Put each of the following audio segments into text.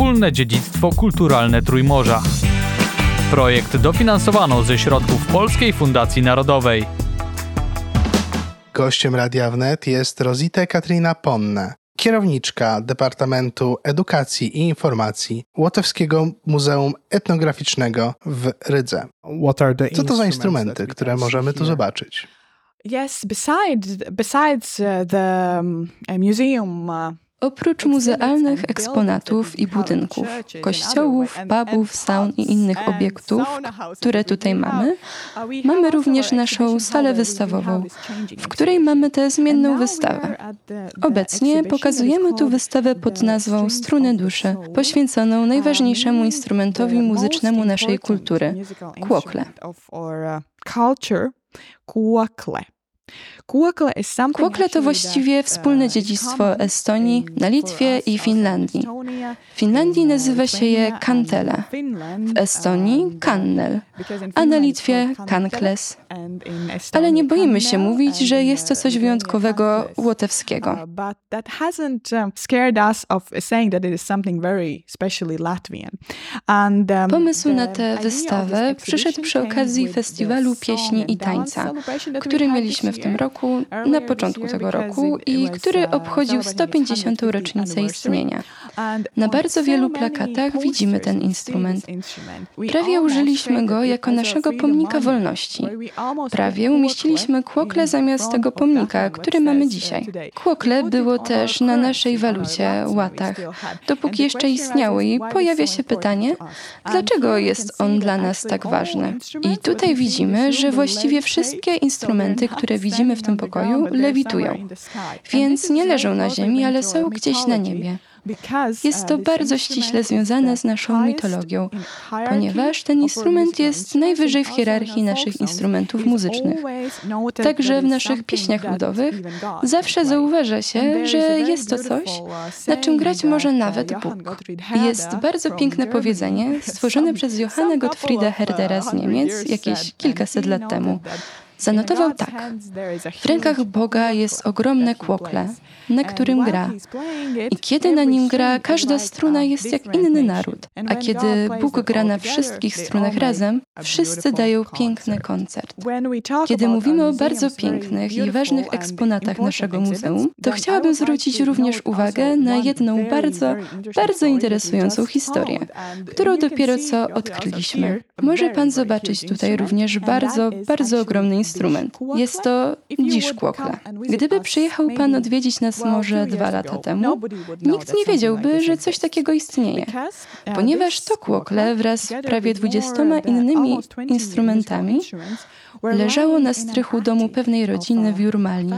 wspólne dziedzictwo kulturalne Trójmorza. Projekt dofinansowano ze środków Polskiej Fundacji Narodowej. Gościem Radia Wnet jest Rosita Katrina Ponne, kierowniczka Departamentu Edukacji i Informacji Łotewskiego Muzeum Etnograficznego w Rydze. Co to za instrumenty, które możemy tu zobaczyć? Yes, besides besides uh, the um, museum uh, Oprócz muzealnych eksponatów i budynków, kościołów, pubów, saun i innych obiektów, które tutaj mamy, mamy również naszą salę wystawową, w której mamy tę zmienną wystawę. Obecnie pokazujemy tu wystawę pod nazwą Struny Duszy, poświęconą najważniejszemu instrumentowi muzycznemu naszej kultury kłokle. Kłokle. Kłokle to właściwie wspólne dziedzictwo Estonii, na Litwie i Finlandii. W Finlandii nazywa się je kantele, w Estonii kannel, a na Litwie kankles. Ale nie boimy się mówić, że jest to coś wyjątkowego łotewskiego. Pomysł na tę wystawę przyszedł przy okazji festiwalu pieśni i tańca, który mieliśmy w tym roku, na początku tego roku i który obchodził 150. rocznicę istnienia. Na bardzo wielu plakatach widzimy ten instrument. Prawie użyliśmy go jako naszego pomnika wolności. Prawie umieściliśmy kłokle zamiast tego pomnika, który mamy dzisiaj. Kłokle było też na naszej walucie, łatach, dopóki jeszcze istniały i pojawia się pytanie, dlaczego jest on dla nas tak ważny. I tutaj widzimy, że właściwie wszystkie instrumenty, które widzimy w tym pokoju, lewitują. Więc nie leżą na ziemi, ale są gdzieś na niebie. Jest to bardzo ściśle związane z naszą mitologią, ponieważ ten instrument jest najwyżej w hierarchii naszych instrumentów muzycznych. Także w naszych pieśniach ludowych zawsze zauważa się, że jest to coś, na czym grać może nawet Bóg. Jest bardzo piękne powiedzenie stworzone przez Johanna Gottfrieda Herdera z Niemiec jakieś kilkaset lat temu. Zanotował tak. W rękach Boga jest ogromne kłokle, na którym gra. I kiedy na nim gra, każda struna jest jak inny naród. A kiedy Bóg gra na wszystkich strunach razem, wszyscy dają piękny koncert. Kiedy mówimy o bardzo pięknych i ważnych eksponatach naszego muzeum, to chciałabym zwrócić również uwagę na jedną bardzo, bardzo interesującą historię, którą dopiero co odkryliśmy. Może pan zobaczyć tutaj również bardzo, bardzo ogromny instrument. Jest to dziś kłokle. Gdyby przyjechał Pan odwiedzić nas może dwa lata temu, nikt nie wiedziałby, że coś takiego istnieje, ponieważ to kłokle wraz z prawie dwudziestoma innymi instrumentami leżało na strychu domu pewnej rodziny w Jurmali.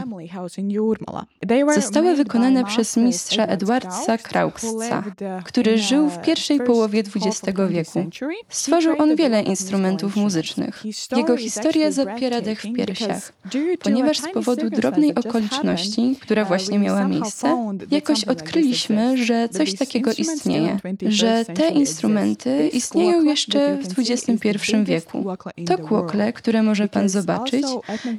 Zostały wykonane przez mistrza Edwardsa Krauksa, który żył w pierwszej połowie XX wieku. Stworzył on wiele instrumentów muzycznych. Jego historia zapiera dech w piersiach, ponieważ z powodu drobnej okoliczności, która właśnie miała miejsce, jakoś odkryliśmy, że coś takiego istnieje, że te instrumenty istnieją jeszcze w XXI wieku. To kłokle, które może pan zobaczyć,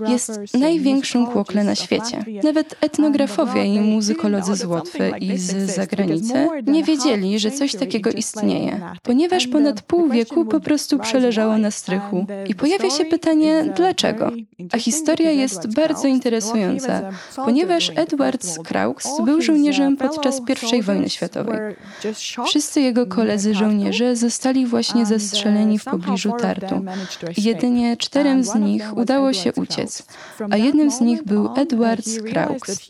jest największym kłokle na świecie. Nawet etnografowie i muzykolodzy z Łotwy i z zagranicy nie wiedzieli, że coś takiego istnieje, ponieważ ponad pół wieku po prostu przeleżało na strychu. I pojawia się pytanie, dlaczego? A historia jest bardzo interesująca, ponieważ Edward Krauks był żołnierzem podczas I wojny światowej. Wszyscy jego koledzy żołnierze zostali właśnie zestrzeleni w pobliżu Tartu. Jedynie czterem z nich udało się uciec, a jednym z nich był Edward Krauks.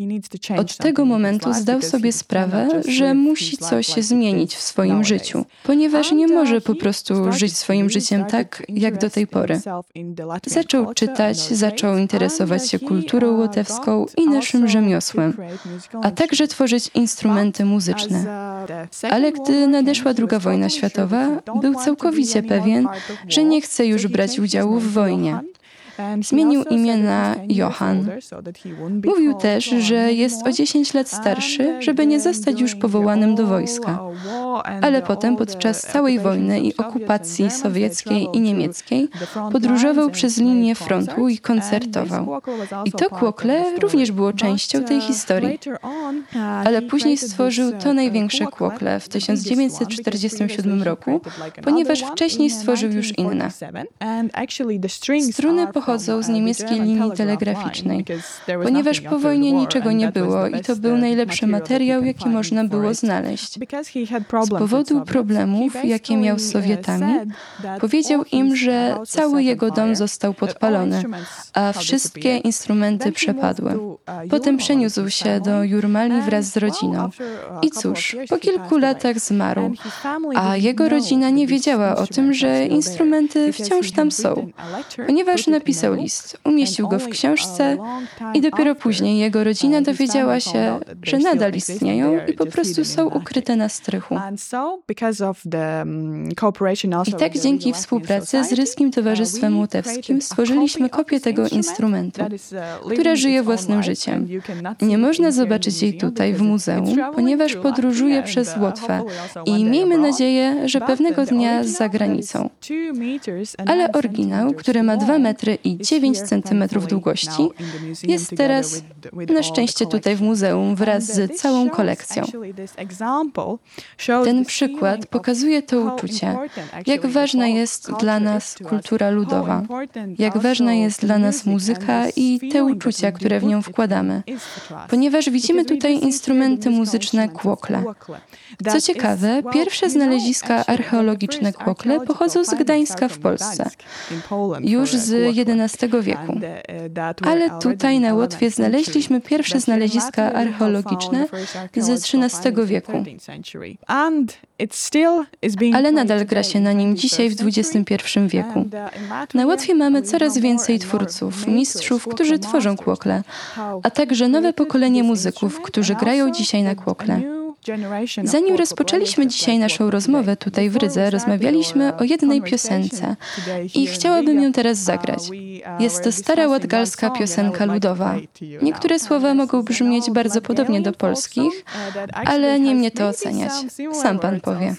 Od tego momentu zdał sobie sprawę, że musi coś zmienić w swoim życiu, ponieważ nie może po prostu żyć swoim życiem tak, jak do tej pory. Zaczął czytać, zaczął interesować się kulturą łotewską i naszym rzemiosłem, a także tworzyć instrumenty muzyczne. Ale gdy nadeszła II wojna światowa, był całkowicie pewien, że nie chce już brać udziału w wojnie Zmienił imię na Johann. Mówił też, że jest o 10 lat starszy, żeby nie zostać już powołanym do wojska. Ale potem podczas całej wojny i okupacji sowieckiej i niemieckiej podróżował przez linię frontu i koncertował. I to kłokle również było częścią tej historii. Ale później stworzył to największe kłokle w 1947 roku, ponieważ wcześniej stworzył już inne. Struny pochodzą z niemieckiej linii telegraficznej, ponieważ po wojnie niczego nie było i to był najlepszy materiał, jaki można było znaleźć. Z powodu problemów, jakie miał z Sowietami, powiedział im, że cały jego dom został podpalony, a wszystkie instrumenty przepadły. Potem przeniósł się do Jurmali wraz z rodziną. I cóż, po kilku latach zmarł, a jego rodzina nie wiedziała o tym, że instrumenty wciąż tam są, ponieważ napisał list, umieścił go w książce i dopiero później jego rodzina dowiedziała się, że nadal istnieją i po prostu są ukryte na strychu. I tak dzięki współpracy z Ryskim Towarzystwem Łotewskim stworzyliśmy kopię tego instrumentu, która żyje własnym życiem. Nie można zobaczyć jej tutaj w muzeum, ponieważ podróżuje przez Łotwę i miejmy nadzieję, że pewnego dnia za granicą. Ale oryginał, który ma 2 metry i 9 centymetrów długości, jest teraz na szczęście tutaj w muzeum wraz z całą kolekcją. Ten przykład pokazuje to uczucie, jak ważna jest dla nas kultura ludowa, jak ważna jest dla nas muzyka i te uczucia, które w nią wkładamy, ponieważ widzimy tutaj instrumenty muzyczne kłokle. Co ciekawe, pierwsze znaleziska archeologiczne kłokle pochodzą z Gdańska w Polsce, już z Wieku. Ale tutaj na Łotwie znaleźliśmy pierwsze znaleziska archeologiczne z XIII wieku. Ale nadal gra się na nim dzisiaj w XXI wieku. Na Łotwie mamy coraz więcej twórców, mistrzów, którzy tworzą kłokle, a także nowe pokolenie muzyków, którzy grają dzisiaj na kłokle. Zanim rozpoczęliśmy dzisiaj naszą rozmowę tutaj w Rydze, rozmawialiśmy o jednej piosence i chciałabym ją teraz zagrać. Jest to stara łotgalska piosenka ludowa. Niektóre słowa mogą brzmieć bardzo podobnie do polskich, ale nie mnie to oceniać. Sam pan powie.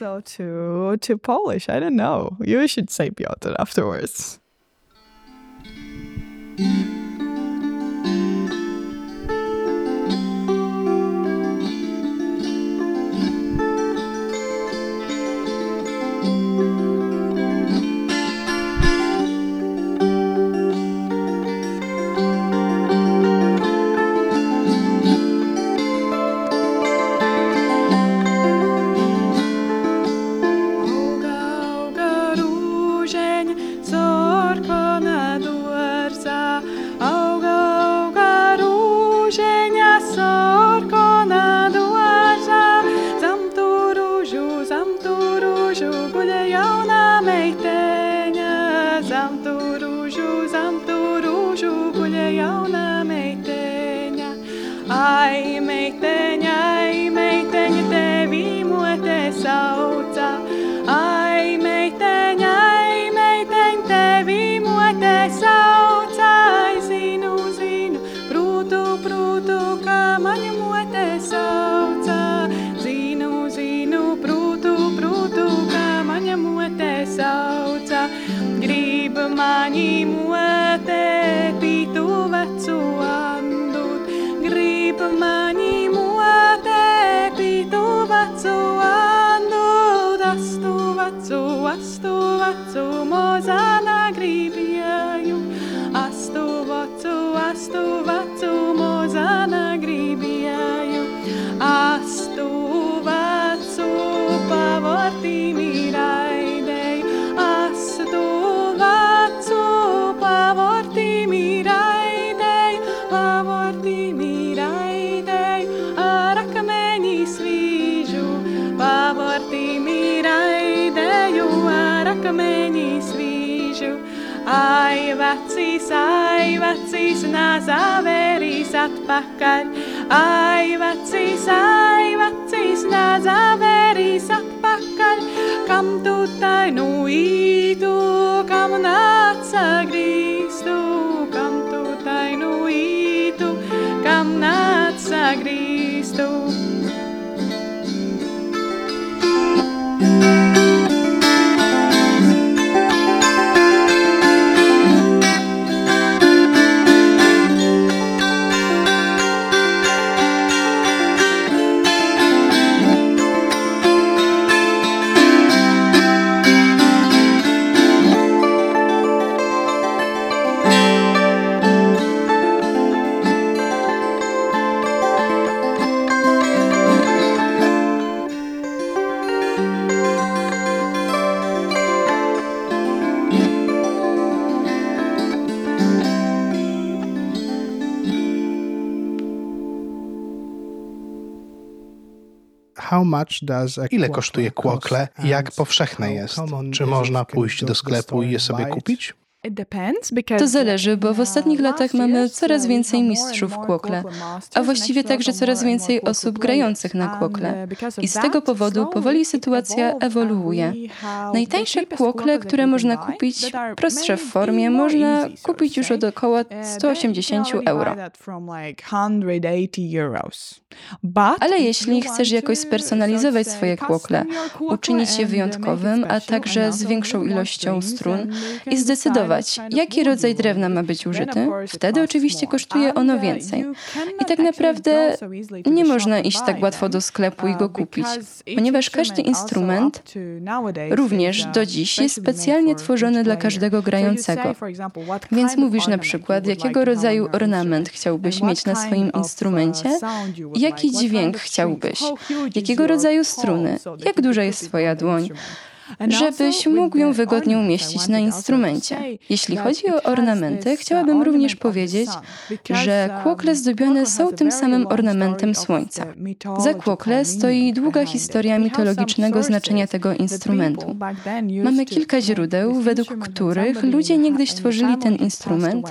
Ai vecīs, ai vecīs, nazavērīs atpakaļ. Ai vecīs, ai vecīs, nazavērīs atpakaļ. Kam tu tainu ītu, kam nāca grīstu. Ile kosztuje kłokle? Jak powszechne jest? Czy można pójść do sklepu i je sobie kupić? To zależy, bo w ostatnich latach mamy coraz więcej mistrzów kłokle, a właściwie także coraz więcej osób grających na kłokle. I z tego powodu powoli sytuacja ewoluuje. Najtańsze kłokle, które można kupić, prostsze w formie, można kupić już od około 180 euro. Ale jeśli chcesz jakoś spersonalizować swoje kłokle, uczynić je wyjątkowym, a także z większą ilością strun i zdecydować, jaki rodzaj drewna ma być użyty, wtedy oczywiście kosztuje ono więcej. I tak naprawdę nie można iść tak łatwo do sklepu i go kupić, ponieważ każdy instrument również do dziś jest specjalnie tworzony dla każdego grającego. Więc mówisz na przykład, jakiego rodzaju ornament chciałbyś mieć na swoim instrumencie, jaki dźwięk chciałbyś, jakiego rodzaju struny, jak duża jest twoja dłoń żebyś mógł ją wygodnie umieścić na instrumencie. Jeśli chodzi o ornamenty, chciałabym również powiedzieć, że kłokle zdobione są tym samym ornamentem słońca. Za kłokle stoi długa historia mitologicznego znaczenia tego instrumentu. Mamy kilka źródeł, według których ludzie niegdyś tworzyli ten instrument,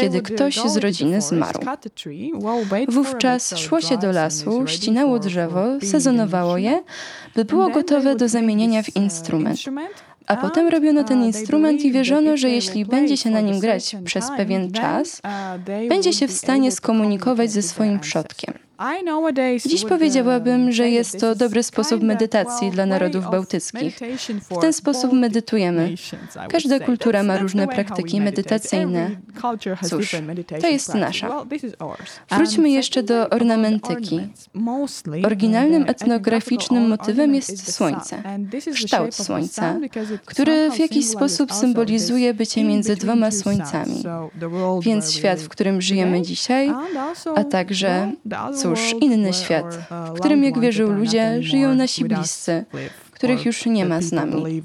kiedy ktoś z rodziny zmarł. Wówczas szło się do lasu, ścinało drzewo, sezonowało je, by było gotowe do zamienienia w instrument. A potem robiono ten instrument i wierzono, że jeśli będzie się na nim grać przez pewien czas, będzie się w stanie skomunikować ze swoim przodkiem. Dziś powiedziałabym, że jest to dobry sposób medytacji dla narodów bałtyckich. W ten sposób medytujemy. Każda kultura ma różne praktyki medytacyjne. Cóż, to jest nasza. Wróćmy jeszcze do ornamentyki. Oryginalnym etnograficznym motywem jest słońce, kształt słońca, który w jakiś sposób symbolizuje bycie między dwoma słońcami. Więc świat, w którym żyjemy dzisiaj, a także, cóż, inny świat, w którym, jak wierzył ludzie, żyją nasi bliscy, których już nie ma z nami.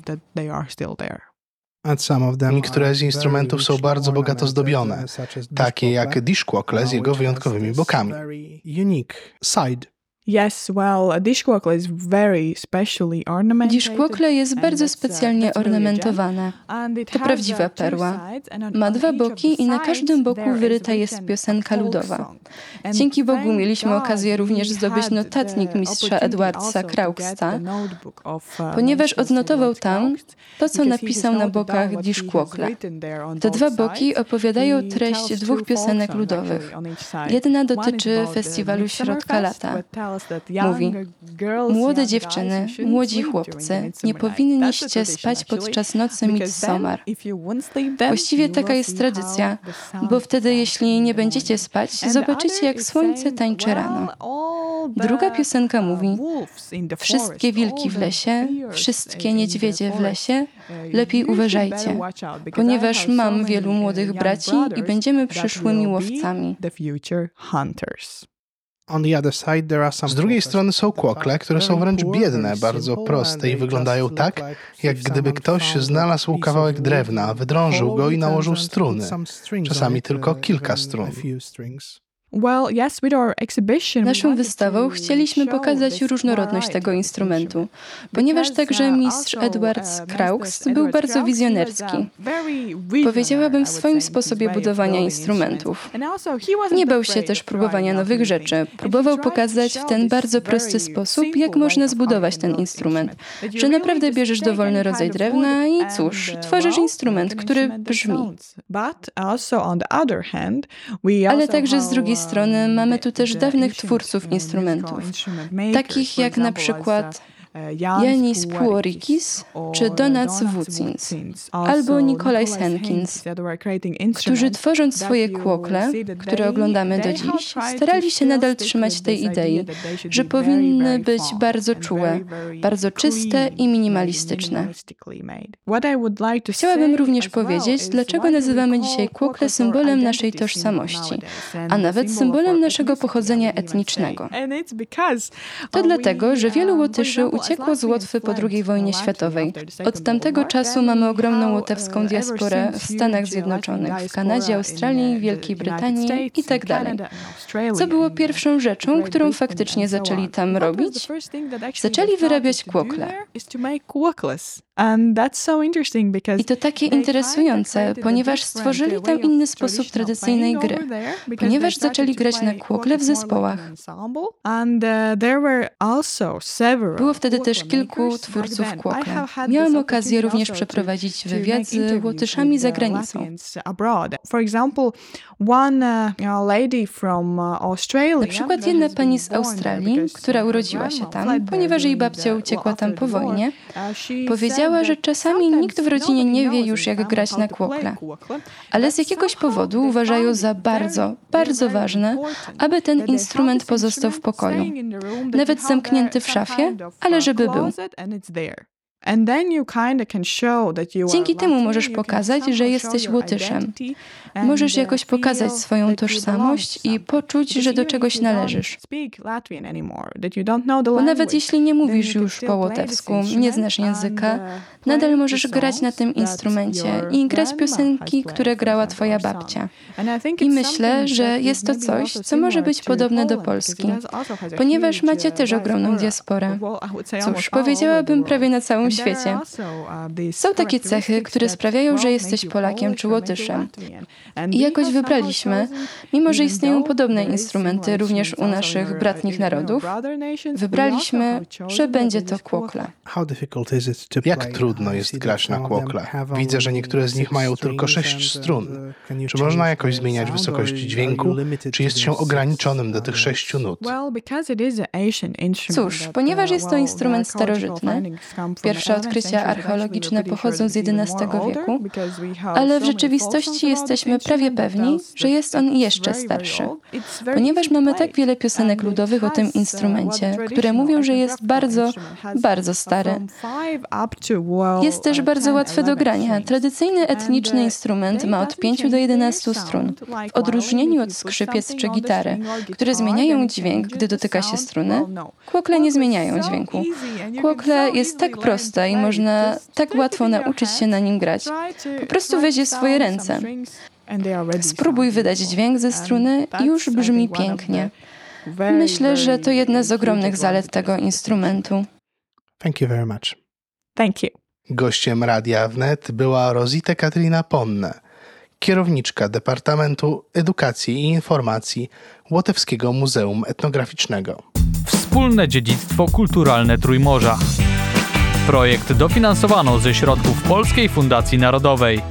Niektóre z instrumentów są bardzo bogato zdobione, takie jak dishkłokle z jego wyjątkowymi bokami. Dishkłokle jest bardzo specjalnie ornamentowane. To prawdziwa perła. Ma dwa boki i na każdym boku wyryta jest piosenka ludowa. Dzięki Bogu mieliśmy okazję również zdobyć notatnik mistrza Edwardsa Krauksta, ponieważ odnotował tam to, co napisał na bokach Dishkłokle. Te dwa boki opowiadają treść dwóch piosenek ludowych. Jedna dotyczy festiwalu Środka Lata. Mówi, młode dziewczyny, młodzi chłopcy, nie powinniście spać podczas nocy Midsommar. Właściwie taka jest tradycja, bo wtedy jeśli nie będziecie spać, zobaczycie jak słońce tańczy rano. Druga piosenka mówi, wszystkie wilki w lesie, wszystkie niedźwiedzie w lesie, lepiej uważajcie, ponieważ mam wielu młodych braci i będziemy przyszłymi łowcami. Z drugiej strony są kłokle, które są wręcz biedne, bardzo proste i wyglądają tak, jak gdyby ktoś znalazł kawałek drewna, wydrążył go i nałożył struny, czasami tylko kilka strun. Naszą wystawą chcieliśmy pokazać różnorodność tego instrumentu, ponieważ także mistrz Edward Krauks był bardzo wizjonerski. Powiedziałabym w swoim sposobie budowania instrumentów. Nie bał się też próbowania nowych rzeczy. Próbował pokazać w ten bardzo prosty sposób, jak można zbudować ten instrument. Że naprawdę bierzesz dowolny rodzaj drewna i cóż, tworzysz instrument, który brzmi. Ale także z drugiej strony mamy tu też dawnych twórców instrumentów, takich jak na przykład Janis Puorikis czy Donac Wucins albo Nikolaj Henkins, którzy tworząc swoje kłokle, które oglądamy do dziś, starali się nadal trzymać tej idei, że powinny być bardzo czułe, bardzo czyste i minimalistyczne. Chciałabym również powiedzieć, dlaczego nazywamy dzisiaj kłokle symbolem naszej tożsamości, a nawet symbolem naszego pochodzenia etnicznego. To dlatego, że wielu Łotyszy uciekło z Łotwy po II wojnie światowej. Od tamtego czasu mamy ogromną łotewską diasporę w Stanach Zjednoczonych, w Kanadzie, Australii, Wielkiej Brytanii itd. Co było pierwszą rzeczą, którą faktycznie zaczęli tam robić? Zaczęli wyrabiać kłokle. I to takie interesujące, ponieważ stworzyli tam inny sposób tradycyjnej gry, ponieważ zaczęli grać na kłokle w zespołach. Było wtedy też kilku twórców kłokla. Miałam okazję również przeprowadzić wywiad z Łotyszami za granicą. Na przykład jedna pani z Australii, która urodziła się tam, ponieważ jej babcia uciekła tam po wojnie, powiedziała, że czasami nikt w rodzinie nie wie już, jak grać na kłokle, ale z jakiegoś powodu uważają za bardzo, bardzo ważne, aby ten instrument pozostał w pokoju, nawet zamknięty w szafie, ale żeby był. Dzięki temu możesz pokazać, że jesteś Łotyszem. Możesz jakoś pokazać swoją tożsamość i poczuć, że do czegoś należysz. Bo nawet jeśli nie mówisz już po łotewsku, nie znasz języka, nadal możesz grać na tym instrumencie i grać piosenki, które grała twoja babcia. I myślę, że jest to coś, co może być podobne do Polski, ponieważ macie też ogromną diasporę. Cóż, powiedziałabym prawie na całym świecie. Są takie cechy, które sprawiają, że jesteś Polakiem czy Łotyszem. I jakoś wybraliśmy, mimo że istnieją podobne instrumenty również u naszych bratnich narodów, wybraliśmy, że będzie to kłokle. Jak trudno jest grać na kłokle? Widzę, że niektóre z nich mają tylko sześć strun. Czy można jakoś zmieniać wysokość dźwięku, czy jest się ograniczonym do tych sześciu nut? Cóż, ponieważ jest to instrument starożytny, pierwsze odkrycia archeologiczne pochodzą z XI wieku, ale w rzeczywistości jesteśmy prawie pewni, że jest on jeszcze starszy, ponieważ mamy tak wiele piosenek ludowych o tym instrumencie, które mówią, że jest bardzo, bardzo stary. Jest też bardzo łatwy do grania. Tradycyjny etniczny instrument ma od 5 do 11 strun. W odróżnieniu od skrzypiec czy gitary, które zmieniają dźwięk, gdy dotyka się struny, kłokle nie zmieniają dźwięku. Kłokle jest tak i można tak łatwo nauczyć się na nim grać. Po prostu weź je w swoje ręce. Spróbuj wydać dźwięk ze struny i już brzmi pięknie. Myślę, że to jedna z ogromnych zalet tego instrumentu. Thank you very much. Thank you. Gościem Radia Wnet była Rosita Katrina Ponne, kierowniczka Departamentu Edukacji i Informacji Łotewskiego Muzeum Etnograficznego. Wspólne dziedzictwo kulturalne Trójmorza. Projekt dofinansowano ze środków Polskiej Fundacji Narodowej.